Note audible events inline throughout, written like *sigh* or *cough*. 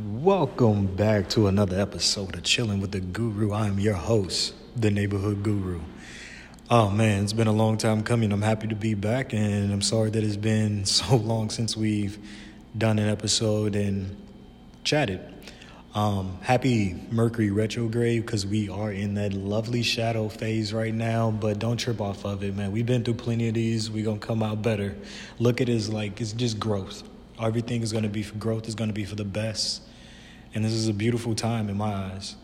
Welcome back to another episode of Chilling with the Guru. I'm your host, the Neighborhood Guru. Oh man, it's been a long time coming. I'm happy to be back, and I'm sorry that it's been *laughs* so long since we've done an episode and chatted. Um, happy Mercury retrograde because we are in that lovely shadow phase right now, but don't trip off of it, man. We've been through plenty of these. We're to come out better. Look at it as like it's just growth. Everything is to be for growth, is to be for the best. And this is a beautiful time in my eyes.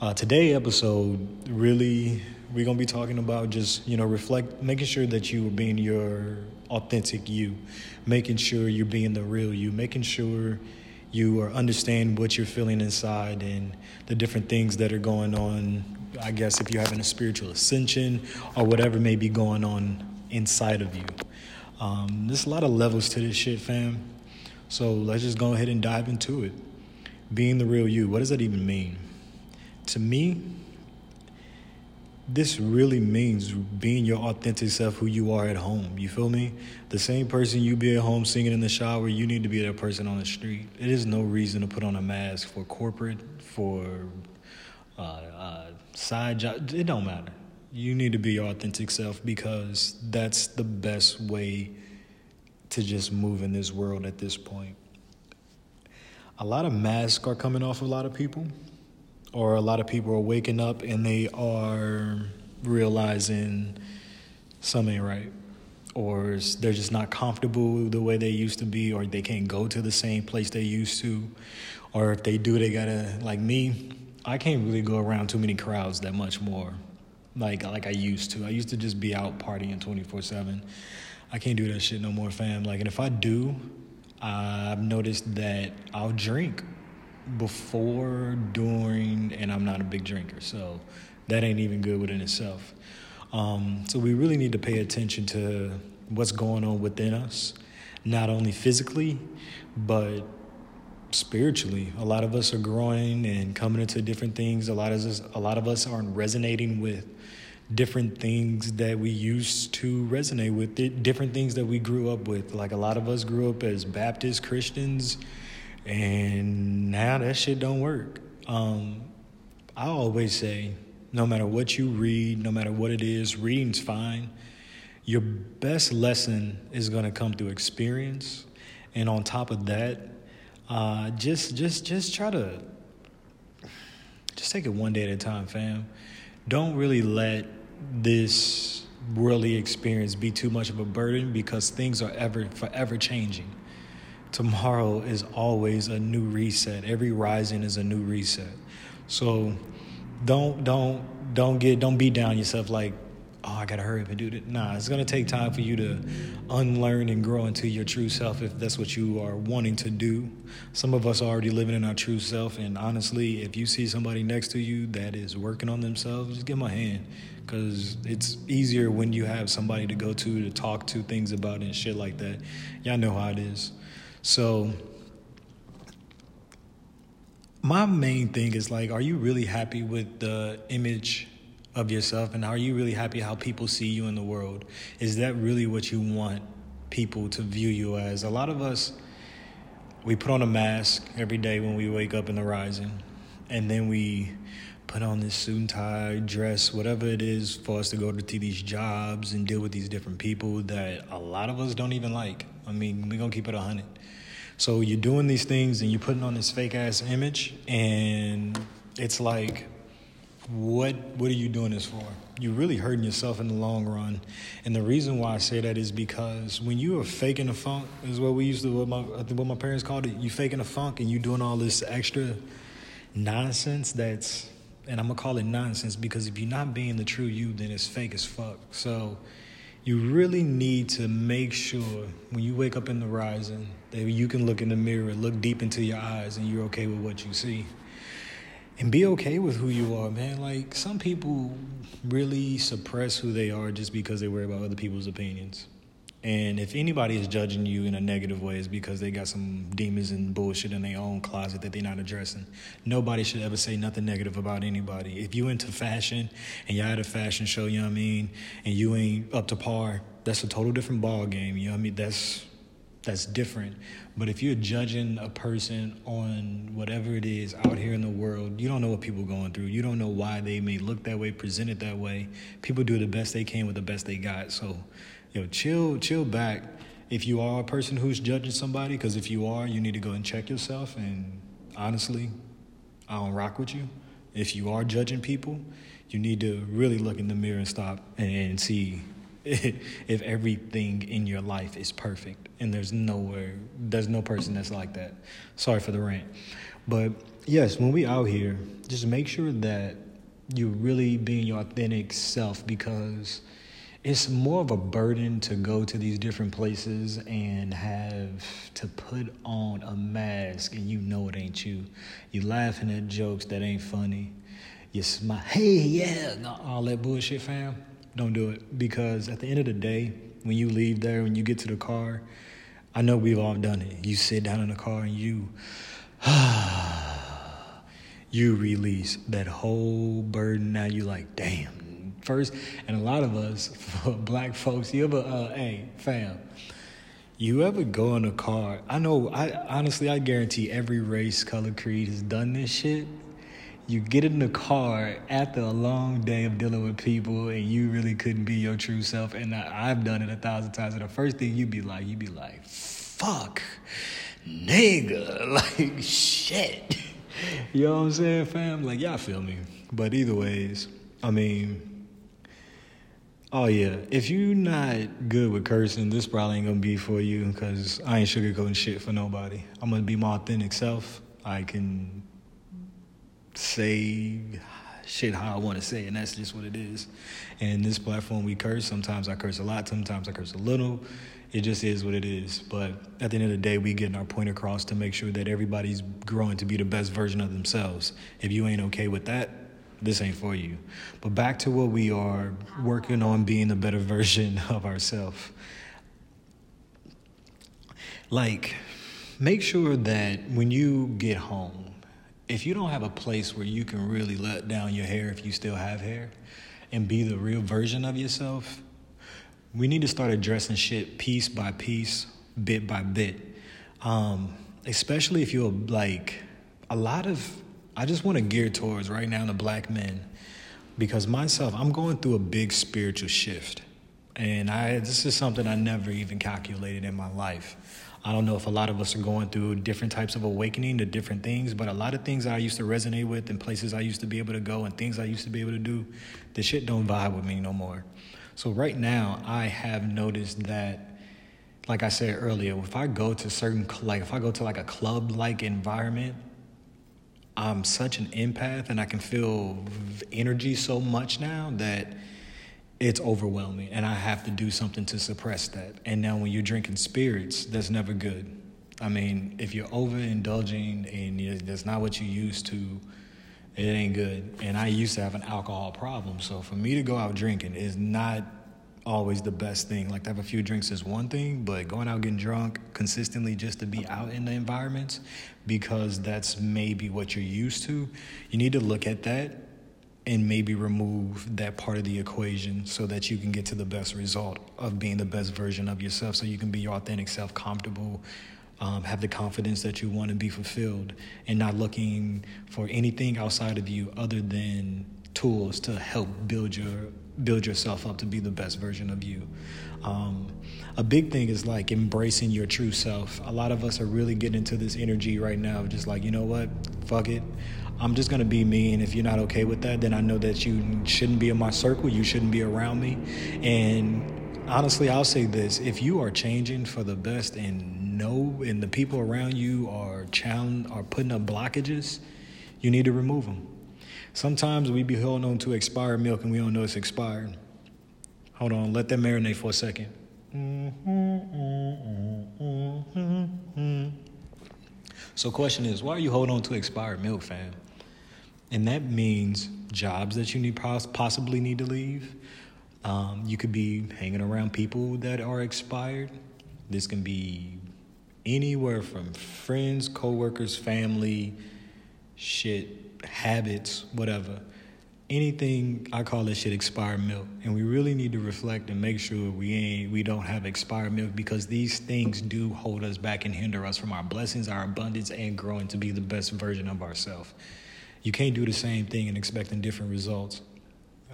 Uh, today episode, really, we're to be talking about just, you know, reflect, making sure that you are being your authentic you, making sure you're being the real you, making sure you are understand what you're feeling inside and the different things that are going on. I guess if you're having a spiritual ascension or whatever may be going on inside of you. Um, there's a lot of levels to this shit, fam. So let's just go ahead and dive into it. Being the real you, what does that even mean? To me, this really means being your authentic self, who you are at home. You feel me? The same person you be at home singing in the shower, you need to be that person on the street. It is no reason to put on a mask for corporate, for uh, uh, side job. It don't matter. You need to be your authentic self because that's the best way to just move in this world at this point. A lot of masks are coming off a lot of people or a lot of people are waking up and they are realizing something ain't right or they're just not comfortable the way they used to be or they can't go to the same place they used to. Or if they do they gotta like me i can't really go around too many crowds that much more like like i used to. I used to just be out partying 24-7 i can't do that shit no more fam. Like and if i do i've noticed that i'll drink before, during, and I'm not a big drinker, so that ain't even good within itself. Um, so we really need to pay attention to what's going on within us, not only physically, but spiritually. A lot of us are growing and coming into different things. A lot of us, a lot of us aren't resonating with different things that we used to resonate with, different things that we grew up with. Like a lot of us grew up as Baptist Christians and now that shit don't work. Um, I always say, no matter what you read, no matter what it is, reading's fine. Your best lesson is going to come through experience, and on top of that, uh, just just just try to just take it one day at a time, fam. Don't really let this worldly experience be too much of a burden because things are ever forever changing tomorrow is always a new reset. Every rising is a new reset. So don't don't don't get don't beat down yourself like oh I gotta hurry up and do that. Nah, it's gonna take time for you to unlearn and grow into your true self if that's what you are wanting to do. Some of us are already living in our true self, and honestly, if you see somebody next to you that is working on themselves, just give them a hand. Cause it's easier when you have somebody to go to to talk to things about and shit like that. Y'all know how it is. So my main thing is like, are you really happy with the image of yourself and are you really happy how people see you in the world? Is that really what you want people to view you as? A lot of us we put on a mask every day when we wake up in the rising and then we put on this suit and tie dress whatever it is for us to go to these jobs and deal with these different people that a lot of us don't even like i mean we're gonna keep it 100 so you're doing these things and you're putting on this fake ass image, and it's like, what what are you doing this for? You're really hurting yourself in the long run. And the reason why I say that is because when you are faking a funk, is what we used to what my what my parents called it. You faking a funk and you doing all this extra nonsense that's and I'm gonna call it nonsense because if you're not being the true you, then it's fake as fuck. So you really need to make sure when you wake up in the rising that you can look in the mirror, look deep into your eyes, and you're okay with what you see. And be okay with who you are, man. Like, some people really suppress who they are just because they worry about other people's opinions. And if anybody is judging you in a negative way, it's because they got some demons and bullshit in their own closet that they're not addressing. Nobody should ever say nothing negative about anybody. If you into fashion and you're at a fashion show, you know what I mean, and you ain't up to par, that's a total different ball game. You know what I mean? That's that's different. But if you're judging a person on whatever it is out here in the world, you don't know what people are going through. You don't know why they may look that way, present it that way. People do the best they can with the best they got. So, yo, chill, chill back. If you are a person who's judging somebody, because if you are, you need to go and check yourself. And honestly, I don't rock with you. If you are judging people, you need to really look in the mirror and stop and see *laughs* if everything in your life is perfect and there's nowhere there's no person that's like that sorry for the rant but yes when we out here just make sure that you're really being your authentic self because it's more of a burden to go to these different places and have to put on a mask and you know it ain't you. You laughing at jokes that ain't funny. You smile, hey, yeah, all that bullshit, fam don't do it because at the end of the day, when you leave there, when you get to the car, I know we've all done it. You sit down in the car and you, *sighs* you release that whole burden. Now you like, damn. First, and a lot of us, *laughs* black folks, you ever, uh, hey, fam, you ever go in a car? I know, I honestly, I guarantee every race, color, creed has done this shit you get in the car after a long day of dealing with people and you really couldn't be your true self. And I, have done it a thousand times. And the first thing you'd be like, you'd be like, fuck, nigga, *laughs* like shit. *laughs* you know what I'm saying, fam? Like, y'all feel me. But either ways, I mean, oh yeah, if you're not good with cursing, this probably ain't gonna be for you because I ain't sugarcoating shit for nobody. I'm gonna be my authentic self. I can say shit how I want to say, and that's just what it is. And this platform, we curse. Sometimes I curse a lot. Sometimes I curse a little. It just is what it is. But at the end of the day, we getting our point across to make sure that everybody's growing to be the best version of themselves. If you ain't okay with that, this ain't for you. But back to what we are working on being the better *laughs* version of ourselves. Like, make sure that when you get home, if you don't have a place where you can really let down your hair if you still have hair and be the real version of yourself, we need to start addressing shit piece by piece, bit by bit. Um, especially if you're like a lot of, I just want to gear towards right now the black men because myself, I'm going through a big spiritual shift. And I, this is something I never even calculated in my life. I don't know if a lot of us are going through different types of awakening to different things, but a lot of things I used to resonate with and places I used to be able to go and things I used to be able to do, the shit don't vibe with me no more. So right now, I have noticed that, like I said earlier, if I go to certain, like if I go to like a club-like environment, I'm such an empath and I can feel energy so much now that it's overwhelming and I have to do something to suppress that. And now when you're drinking spirits, that's never good. I mean, if you're overindulging and that's not what you used to, it ain't good. And I used to have an alcohol problem. So for me to go out drinking is not always the best thing. Like to have a few drinks is one thing, but going out getting drunk consistently just to be out in the environments because that's maybe what you're used to, you need to look at that and maybe remove that part of the equation so that you can get to the best result of being the best version of yourself so you can be your authentic self comfortable um, have the confidence that you want to be fulfilled and not looking for anything outside of you other than tools to help build your build yourself up to be the best version of you um, a big thing is like embracing your true self a lot of us are really getting into this energy right now just like you know what fuck it I'm just gonna be me, and if you're not okay with that, then I know that you shouldn't be in my circle. You shouldn't be around me. And honestly, I'll say this: if you are changing for the best, and know, and the people around you are challenge, are putting up blockages, you need to remove them. Sometimes we be holding on to expired milk, and we don't know it's expired. Hold on, let that marinate for a second. So, question is, why are you holding on to expired milk, fam? and that means jobs that you need possibly need to leave. Um, you could be hanging around people that are expired. This can be anywhere from friends, coworkers, family, shit, habits, whatever. Anything I call this shit expired milk, and we really need to reflect and make sure we ain't we don't have expired milk because these things do hold us back and hinder us from our blessings, our abundance, and growing to be the best version of ourselves. You can't do the same thing and expecting different results.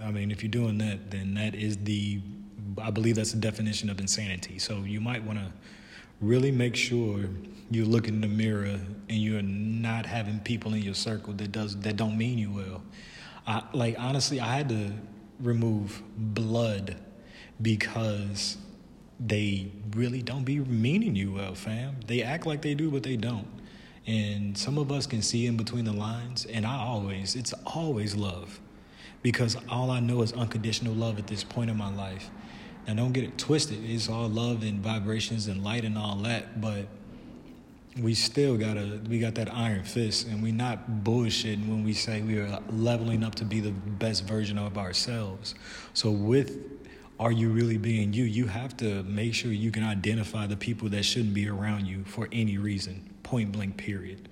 I mean, if you're doing that, then that is the I believe that's the definition of insanity. So you might want to really make sure you look in the mirror and you're not having people in your circle that does that don't mean you well. I, like honestly, I had to remove blood because they really don't be meaning you well, fam. They act like they do, but they don't. And some of us can see in between the lines, and I always, it's always love. Because all I know is unconditional love at this point in my life. Now, don't get it twisted. It's all love and vibrations and light and all that, but we still gotta we got that iron fist and we not bullshitting when we say we are leveling up to be the best version of ourselves. So with are you really being you? You have to make sure you can identify the people that shouldn't be around you for any reason point blank period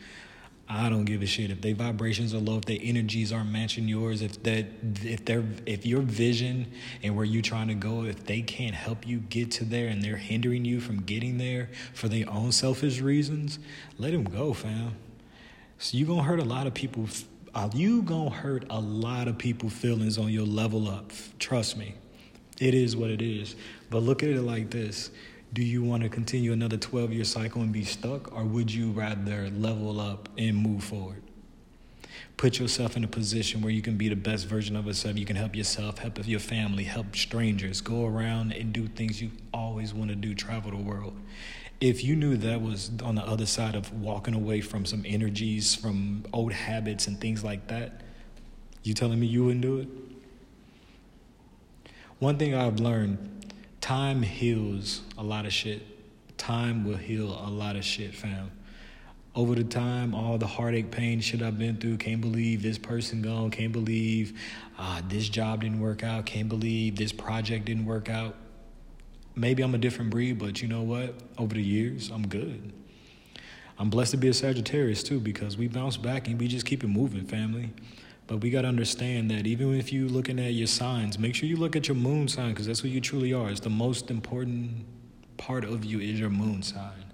I don't give a shit if their vibrations are low, if their energies aren't matching yours, if that if they if your vision and where you're trying to go, if they can't help you get to there and they're hindering you from getting there for their own selfish reasons, let them go, fam. So you gonna hurt a lot of people. Uh, you gonna hurt a lot of people' feelings on your level up. Trust me, it is what it is. But look at it like this do you want to continue another 12 year cycle and be stuck, or would you rather level up and move forward? Put yourself in a position where you can be the best version of yourself. You can help yourself, help your family, help strangers, go around and do things you always want to do, travel the world. If you knew that was on the other side of walking away from some energies, from old habits and things like that, you telling me you wouldn't do it? One thing I've learned time heals a lot of shit. Time will heal a lot of shit, fam. Over the time, all the heartache, pain, shit I've been through, can't believe this person gone, can't believe uh, this job didn't work out, can't believe this project didn't work out. Maybe I'm a different breed, but you know what? Over the years, I'm good. I'm blessed to be a Sagittarius too because we bounce back and we just keep it moving, family. But we got to understand that even if you're looking at your signs, make sure you look at your moon sign because that's what you truly are. It's the most important part of you is your moon sign.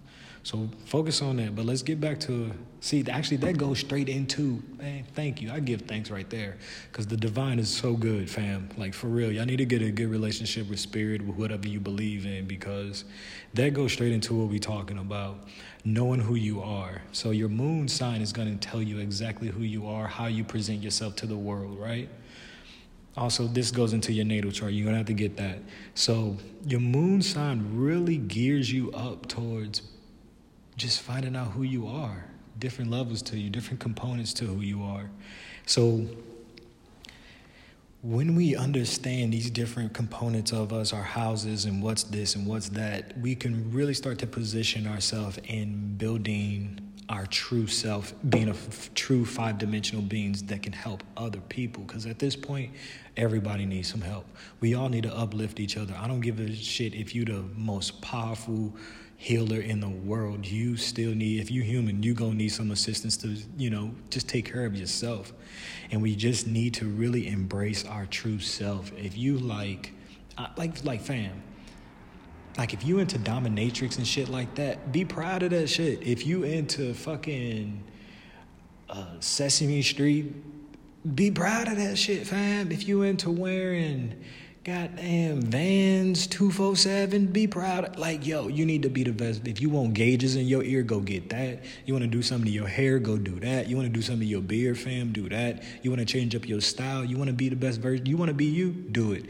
So focus on that. But let's get back to see. Actually, that goes straight into man. Thank you. I give thanks right there because the divine is so good, fam. Like for real, y'all need to get a good relationship with spirit, with whatever you believe in, because that goes straight into what we're talking about. Knowing who you are. So your moon sign is going to tell you exactly who you are, how you present yourself to the world, right? Also, this goes into your natal chart. You're going to have to get that. So, your moon sign really gears you up towards just finding out who you are, different levels to you, different components to who you are. So when we understand these different components of us, our houses, and what's this and what's that, we can really start to position ourselves in building our true self, being a f- true five dimensional beings that can help other people. Because at this point, everybody needs some help. We all need to uplift each other. I don't give a shit if you're the most powerful healer in the world. You still need if you're human you gonna need some assistance to you know just take care of yourself. And we just need to really embrace our true self. If you like like like fam like if you into dominatrix and shit like that be proud of that shit. If you into fucking uh, sesame street be proud of that shit fam. If you into wearing goddamn Vans 247, be proud. Like, yo, you need to be the best. If you want gauges in your ear, go get that. You want to do something to your hair, go do that. You want to do something to your beard, fam, do that. You want to change up your style, you want to be the best version, you want to be you, do it.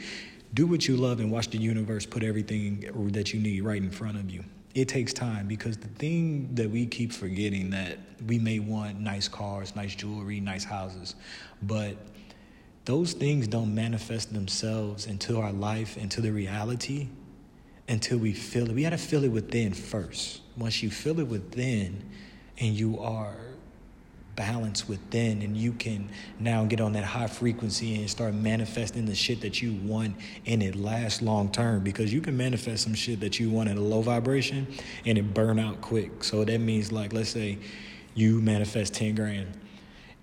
Do what you love and watch the universe put everything that you need right in front of you. It takes time because the thing that we keep forgetting that we may want nice cars, nice jewelry, nice houses, but those things don't manifest themselves into our life, into the reality, until we feel it. We got to feel it within first. Once you feel it within and you are balanced within, and you can now get on that high frequency and start manifesting the shit that you want and it lasts long term because you can manifest some shit that you want at a low vibration and it burn out quick. So that means, like, let's say you manifest 10 grand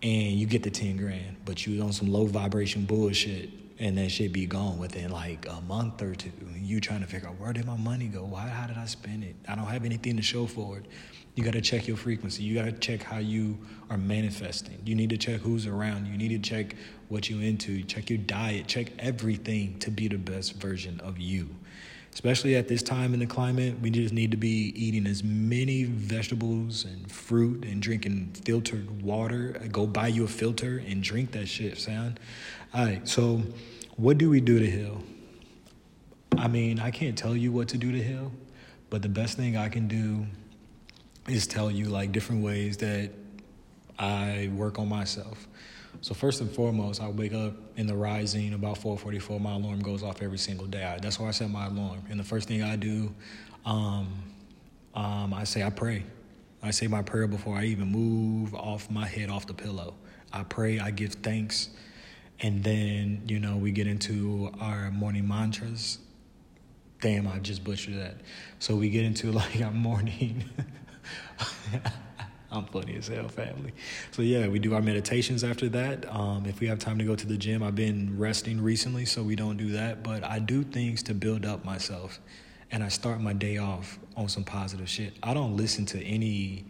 and you get the 10 grand, but you on some low vibration bullshit and that shit be gone within like a month or two. You trying to figure out where did my money go? Why? How did I spend it? I don't have anything to show for it. You got to check your frequency. You got to check how you are manifesting. You need to check who's around. You need to check what you're into. Check your diet. Check everything to be the best version of you. Especially at this time in the climate, we just need to be eating as many vegetables and fruit and drinking filtered water. Go buy you a filter and drink that shit, son. All right, so what do we do to heal? I mean, I can't tell you what to do to heal, but the best thing I can do is tell you like different ways that I work on myself. So first and foremost, I wake up in the rising about 4:44. My alarm goes off every single day. That's why I set my alarm. And the first thing I do, um, um, I say I pray. I say my prayer before I even move off my head off the pillow. I pray. I give thanks, and then you know we get into our morning mantras. Damn, I just butchered that. So we get into *laughs* like our morning. *laughs* I'm funny as hell, family. So yeah, we do our meditations after that. Um, if we have time to go to the gym, I've been resting recently, so we don't do that. But I do things to build up myself, and I start my day off on some positive shit. I don't listen to any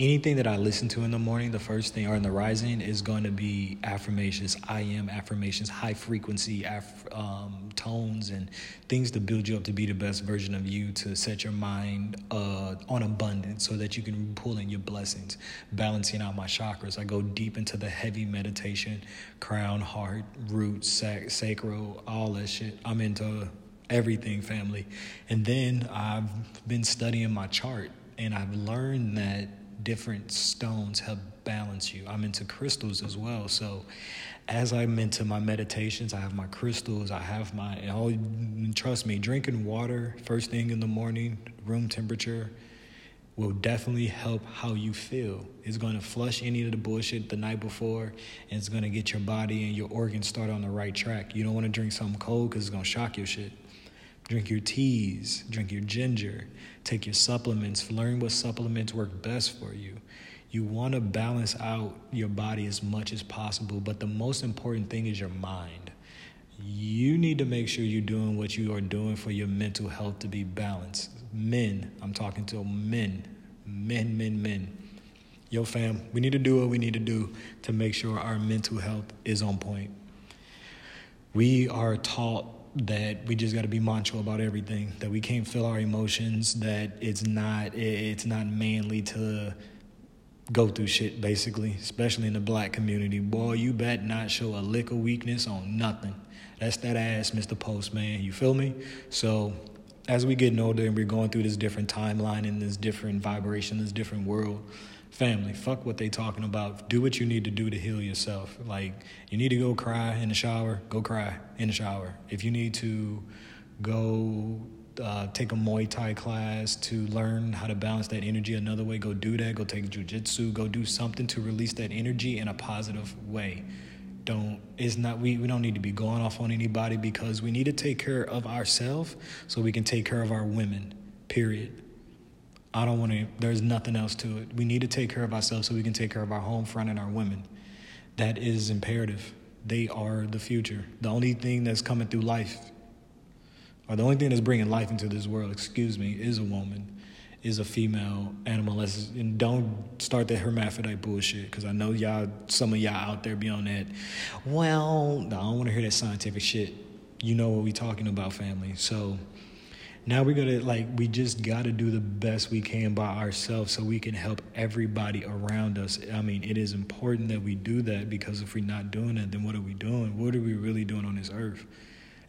anything that I listen to in the morning, the first thing or in the rising is going to be affirmations. I am affirmations, high frequency aff- um, tones, and things to build you up to be the best version of you, to set your mind uh, on abundance so that you can pull in your blessings, balancing out my chakras. I go deep into the heavy meditation, crown, heart, root, sac- sacral, all that shit. I'm into everything, family. And then I've been studying my chart, and I've learned that different stones help balance you. I'm into crystals as well. So as I'm into my meditations, I have my crystals, I have my, oh, trust me, drinking water first thing in the morning, room temperature, will definitely help how you feel. It's going to flush any of the bullshit the night before, and it's going to get your body and your organs started on the right track. You don't want to drink something cold because it's going to shock your shit. Drink your teas, drink your ginger, take your supplements, learn what supplements work best for you. You want to balance out your body as much as possible, but the most important thing is your mind. You need to make sure you're doing what you are doing for your mental health to be balanced. Men, I'm talking to men, men, men, men. Yo, fam, we need to do what we need to do to make sure our mental health is on point. We are taught that we just got to be macho about everything that we can't feel our emotions that it's not it's not manly to go through shit basically especially in the black community. Boy you bet not show a lick of weakness on nothing. That's that ass mr postman you feel me? So as we get older and we're going through this different timeline and this different vibration this different world family fuck what they talking about do what you need to do to heal yourself like you need to go cry in the shower go cry in the shower if you need to go uh, take a Muay Thai class to learn how to balance that energy another way, go do that. Go take jujitsu. Go do something to release that energy in a positive way. Don't it's not we, we don't need to be going off on anybody because we need to take care of ourselves so we can take care of our women. Period. I don't want to, there's nothing else to it. We need to take care of ourselves so we can take care of our home front and our women. That is imperative. They are the future. The only thing that's coming through life, or the only thing that's bringing life into this world, excuse me, is a woman, is a female animal. And don't start that hermaphrodite bullshit, because I know y'all, some of y'all out there be on that. Well, I don't want to hear that scientific shit. You know what we talking about, family. So, now we're gonna like we just gotta do the best we can by ourselves so we can help everybody around us i mean it is important that we do that because if we're not doing it then what are we doing what are we really doing on this earth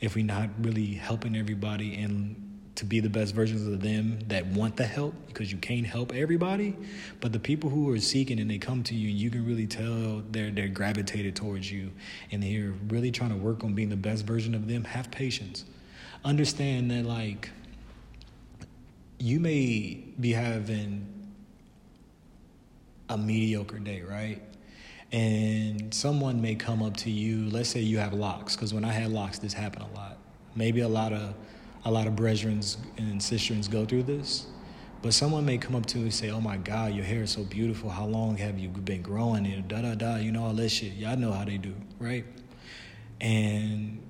if we're not really helping everybody and to be the best versions of them that want the help because you can't help everybody but the people who are seeking and they come to you and you can really tell they're they're gravitated towards you and they're really trying to work on being the best version of them have patience understand that like you may be having a mediocre day, right? And someone may come up to you. Let's say you have locks, because when I had locks, this happened a lot. Maybe a lot of a lot of brethrens and sisterns go through this, But someone may come up to you and say, "Oh my God, your hair is so beautiful. How long have you been growing it?" Da da da. You know all that shit. Y'all know how they do, right? And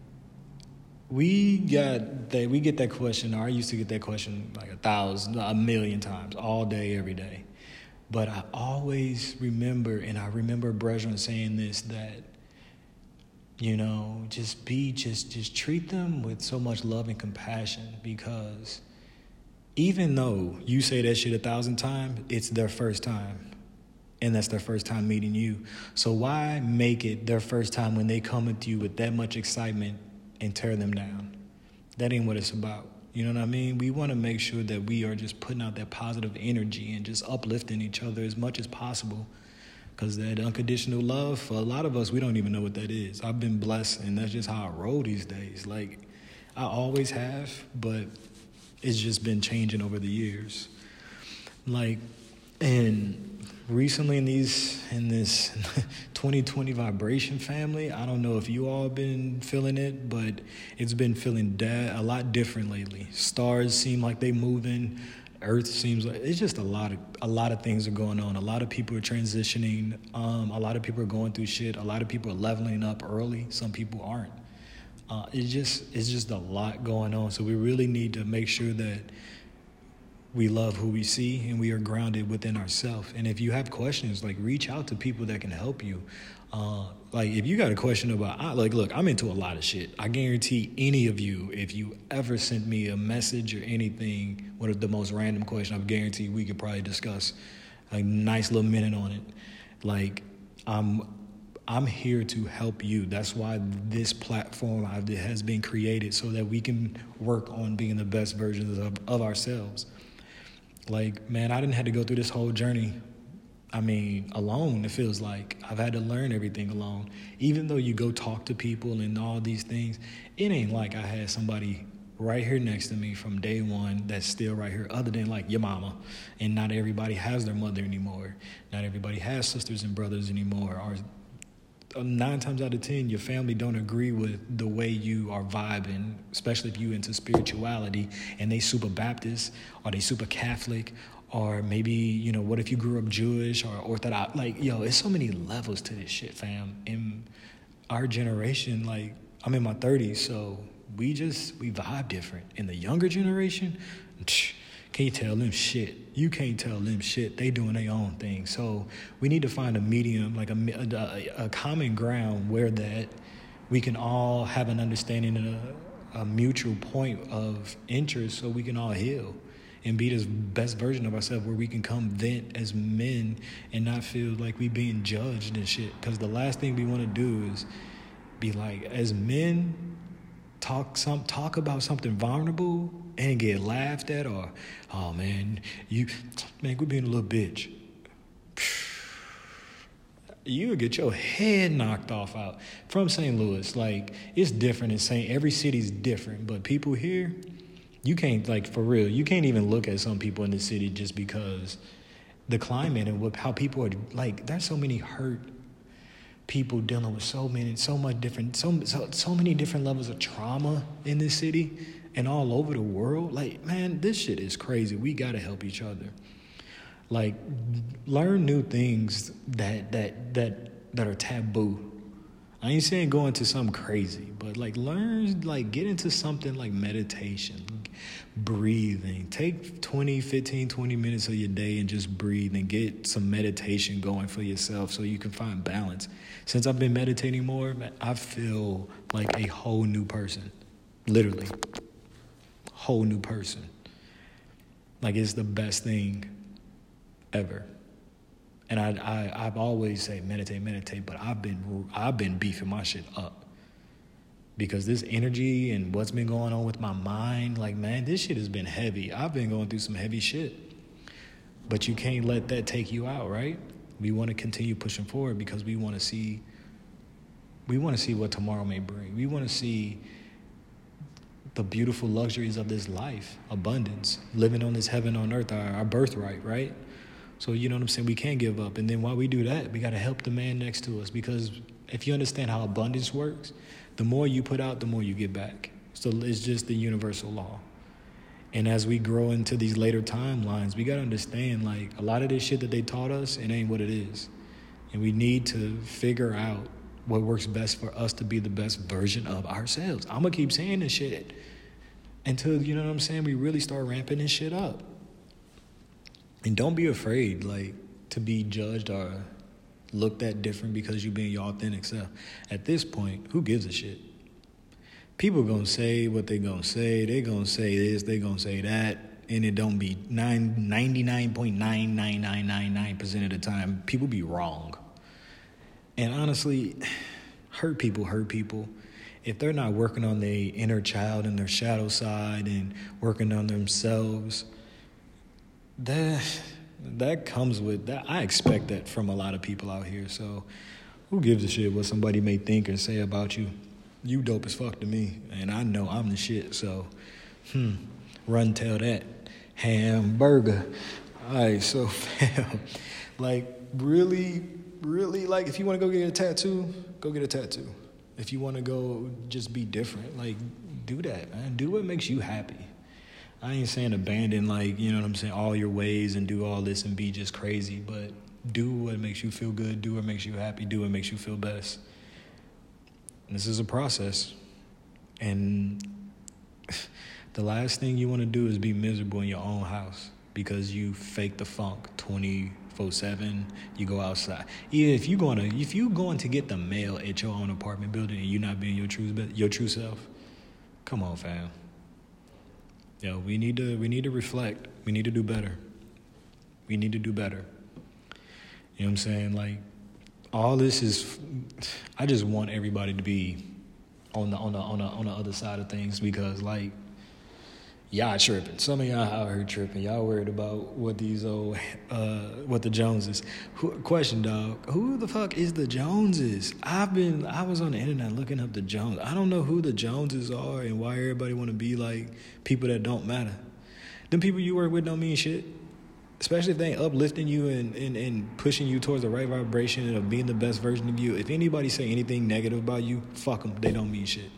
we got that. We get that question. Or I used to get that question like a thousand, a million times, all day, every day. But I always remember, and I remember Brethren saying this that you know, just be just just treat them with so much love and compassion because even though you say that shit a thousand times, it's their first time. And that's their first time meeting you. So why make it their first time when they come at you with that much excitement and tear them down? That ain't what it's about. You know what I mean? We want to make sure that we are just putting out that positive energy and just uplifting each other as much as possible. Because that unconditional love, for a lot of us, we don't even know what that is. I've been blessed, and that's just how I roll these days. Like, I always have, but it's just been changing over the years. Like, and recently in these in this *laughs* 2020 vibration family, I don't know if you all been feeling it, but it's been feeling da- a lot different lately. Stars seem like they moving. Earth seems like it's just a lot of a lot of things are going on. A lot of people are transitioning. Um, a lot of people are going through shit. A lot of people are leveling up early. Some people aren't. Uh, it's just it's just a lot going on. So we really need to make sure that we love who we see and we are grounded within ourselves. And if you have questions, like reach out to people that can help you. Uh, like if you got a question about, I, like, look, I'm into a lot of shit. I guarantee any of you, if you ever sent me a message or anything, one of the most random question, I guarantee we could probably discuss a nice little minute on it. Like I'm I'm here to help you. That's why this platform has been created so that we can work on being the best versions of, of ourselves. Like, man, I didn't have to go through this whole journey. I mean, alone, it feels like I've had to learn everything alone. Even though you go talk to people and all these things, it ain't like I had somebody right here next to me from day one that's still right here, other than like your mama. And not everybody has their mother anymore. Not everybody has sisters and brothers anymore, or um, nine times out of ten your family don't agree with the way you are vibing especially if you into spirituality and they super baptist or they super catholic or maybe you know what if you grew up jewish or orthodox like yo it's so many levels to this shit fam in our generation like i'm in my 30s so we just we vibe different in the younger generation can't tell them shit. You can't tell them shit. They doing their own thing. So we need to find a medium, like a, a, a common ground where that we can all have an understanding and a, a mutual point of interest so we can all heal and be the best version of ourselves where we can come vent as men and not feel like we being judged and shit. Because the last thing we want to do is be like, as men, talk some talk about something vulnerable and get laughed at or oh man you man quit being a little bitch *sighs* you get your head knocked off out from St. Louis. Like it's different in St. Every city's different, but people here, you can't like for real. You can't even look at some people in the city just because the climate and what how people are like. There's so many hurt people dealing with so many, so much different, so, so, so many different levels of trauma in this city and all over the world. Like, man, this shit is crazy. We gotta help each other. Like, learn new things that that that that are taboo I ain't saying go into something crazy, but like learn, like get into something like meditation, breathing. Take 20, 15, 20 minutes of your day and just breathe and get some meditation going for yourself so you can find balance. Since I've been meditating more, I feel like a whole new person. Literally. Whole new person. Like it's the best thing ever. And I, I I've always say meditate, meditate, but I've been I've been beefing my shit up because this energy and what's been going on with my mind, like man, this shit has been heavy. I've been going through some heavy shit, but you can't let that take you out, right? We want to continue pushing forward because we want to see we want to see what tomorrow may bring. We want to see the beautiful luxuries of this life, abundance, living on this heaven on earth, our, our birthright, right? So you know what I'm saying? We can't give up. And then while we do that, we got to help the man next to us because if you understand how abundance works, the more you put out, the more you get back. So it's just the universal law. And as we grow into these later timelines, we got to understand like a lot of this shit that they taught us, it ain't what it is. And we need to figure out what works best for us to be the best version of ourselves. I'm going to keep saying this shit until, you know what I'm saying, we really start ramping this shit up. And don't be afraid, like, to be judged or looked that different because you being your authentic self. At this point, who gives a shit? People gonna say what they gonna say. They gonna say this. They gonna say that, and it don't be nine ninety nine point nine nine nine nine nine percent of the time. People be wrong, and honestly, hurt people hurt people. If they're not working on their inner child and their shadow side and working on themselves, that that comes with that. I expect that from a lot of people out here. So, who gives a shit what somebody may think or say about you? You dope as fuck to me, and I know I'm the shit. So, hmm, run tell that hamburger. All right, so *laughs* fam, like really, really, like if you want to go get a tattoo, go get a tattoo. If you want to go just be different, like do that, man. Do what makes you happy. I ain't saying abandon like, you know what I'm saying, all your ways and do all this and be just crazy, but do what makes you feel good, do what makes you happy, do what makes you feel best. This is a process. And *laughs* the last thing you want to do is be miserable in your own house because you fake the funk 24 7 you go outside even if you going to if you going to get the mail at your own apartment building and you're not being your true your true self come on fam Yo, we need to we need to reflect. We need to do better. We need to do better. You know what I'm saying? Like all this is I just want everybody to be on the on the on the on the other side of things because like y'all tripping. Some of y'all out here tripping. Y'all worried about what these old, *laughs* uh, what the Joneses. Who, question, dog. Who the fuck is the Joneses? I've been, I was on the internet looking up the Jones. I don't know who the Joneses are and why everybody want to be like people that don't matter. Them people you work with don't mean shit. Especially if they ain't uplifting you and, and, and pushing you towards the right vibration of being the best version of you. If anybody say anything negative about you, fuck them. They don't mean shit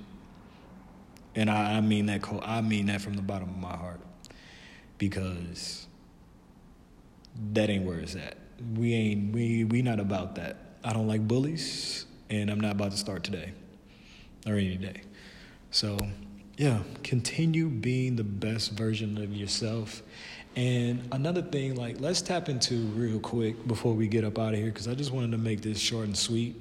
and I, I mean that. I mean that from the bottom of my heart, because that ain't where it's at. We ain't we we not about that. I don't like bullies, and I'm not about to start today or any day. So, yeah, continue being the best version of yourself. And another thing, like, let's tap into real quick before we get up out of here, because I just wanted to make this short and sweet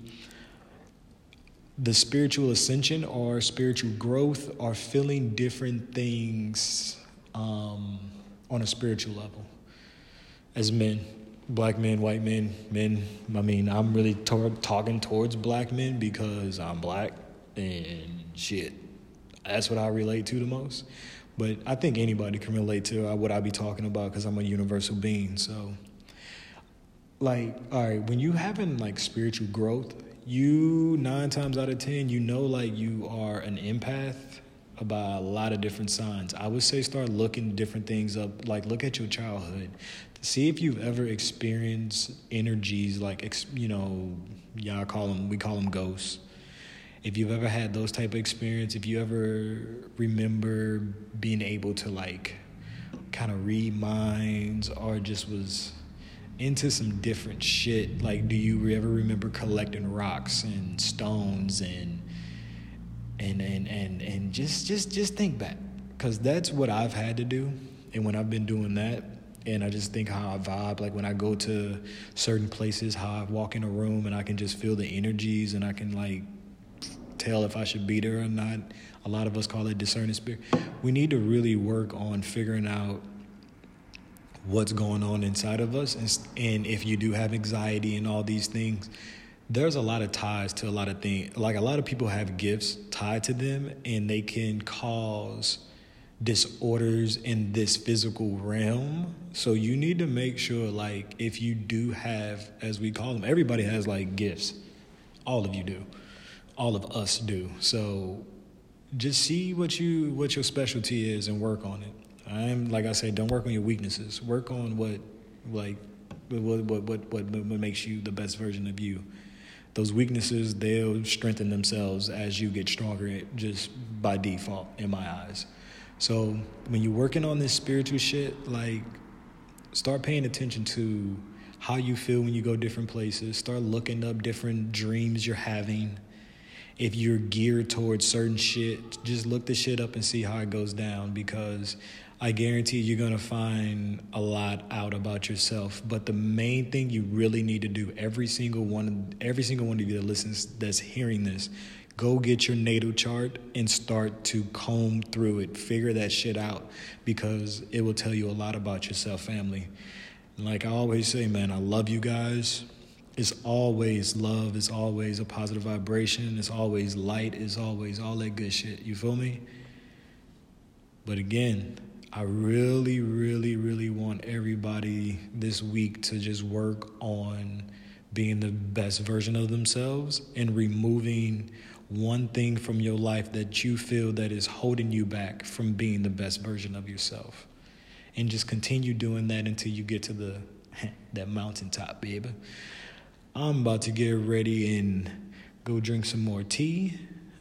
the spiritual ascension or spiritual growth are feeling different things um, on a spiritual level. As men black men white men men i mean i'm really talking towards black men because i'm black and shit. That's what i relate to the most. But i think anybody can relate to what i be talking about because i'm a universal being so. Like all right when you having like spiritual growth you nine times out of ten, you know, like you are an empath about a lot of different signs. I would say start looking different things up. Like look at your childhood, see if you've ever experienced energies like you know, y'all call them, we call them ghosts. If you've ever had those type of experience, if you ever remember being able to like kind of read minds or just was into some different shit. Like, do you ever remember collecting rocks and stones and and and and and just just just think back, because that's what I've had to do, and when I've been doing that, and I just think how I vibe. Like when I go to certain places, how I walk in a room and I can just feel the energies, and I can like tell if I should be there or not. A lot of us call it discerning spirit. We need to really work on figuring out what's going on inside of us. And, and if you do have anxiety and all these things, there's a lot of ties to a lot of things. Like a lot of people have gifts tied to them, and they can cause disorders in this physical realm. So you need to make sure, like, if you do have, as we call them, everybody has like gifts. All of you do. All of us do. So just see what you what your specialty is and work on it. I'm like I said, don't work on your weaknesses. Work on what like what what what what, what makes you the best version of you. Those weaknesses they'll strengthen themselves as you get stronger just by default in my eyes. So when you're working on this spiritual shit, like start paying attention to how you feel when you go different places. Start looking up different dreams you're having. If you're geared towards certain shit, just look the shit up and see how it goes down because I guarantee you're going to find a lot out about yourself. But the main thing you really need to do, every single one, every single one of you that listens, that's hearing this, go get your natal chart and start to comb through it, figure that shit out because it will tell you a lot about yourself, family. Like I always say, man, I love you guys. It's always love, it's always a positive vibration, it's always light, it's always all that good shit. You feel me? But again, I really, really, really want everybody this week to just work on being the best version of themselves and removing one thing from your life that you feel that is holding you back from being the best version of yourself. And just continue doing that until you get to the *laughs* that mountaintop baby i'm about to get ready and go drink some more tea.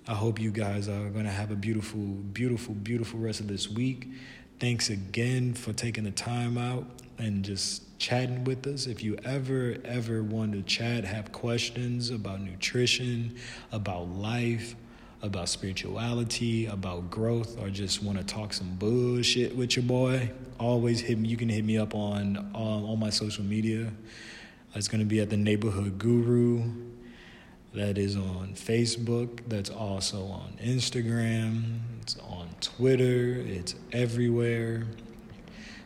I hope you guys are going to have a beautiful beautiful beautiful rest of this week thanks again for taking the time out and just chatting with us. If you ever, ever want to chat, have questions about nutrition, about life, about spirituality, about growth, or just want to talk some bullshit with your boy, always hit me. You can hit me up on on, on my social media. It's going to be at the Neighborhood Guru. That is on Facebook. That's also on Instagram. It's Twitter. It's everywhere.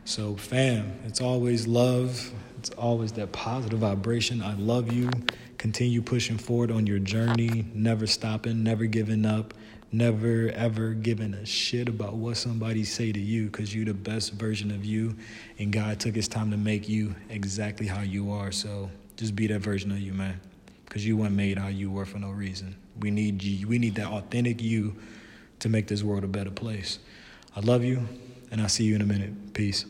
So, fam, it's always love. It's always that positive vibration. I love you. Continue pushing forward on your journey, never stopping, never giving up, never ever giving a shit about what somebody say to you because you're the best version of you and God took his time to make you exactly how you are. So, just be that version of you, man. Because you weren't made how you were for no reason. We need you. We need that authentic you to make this world a better place. I love you, and I'll see you in a minute. Peace.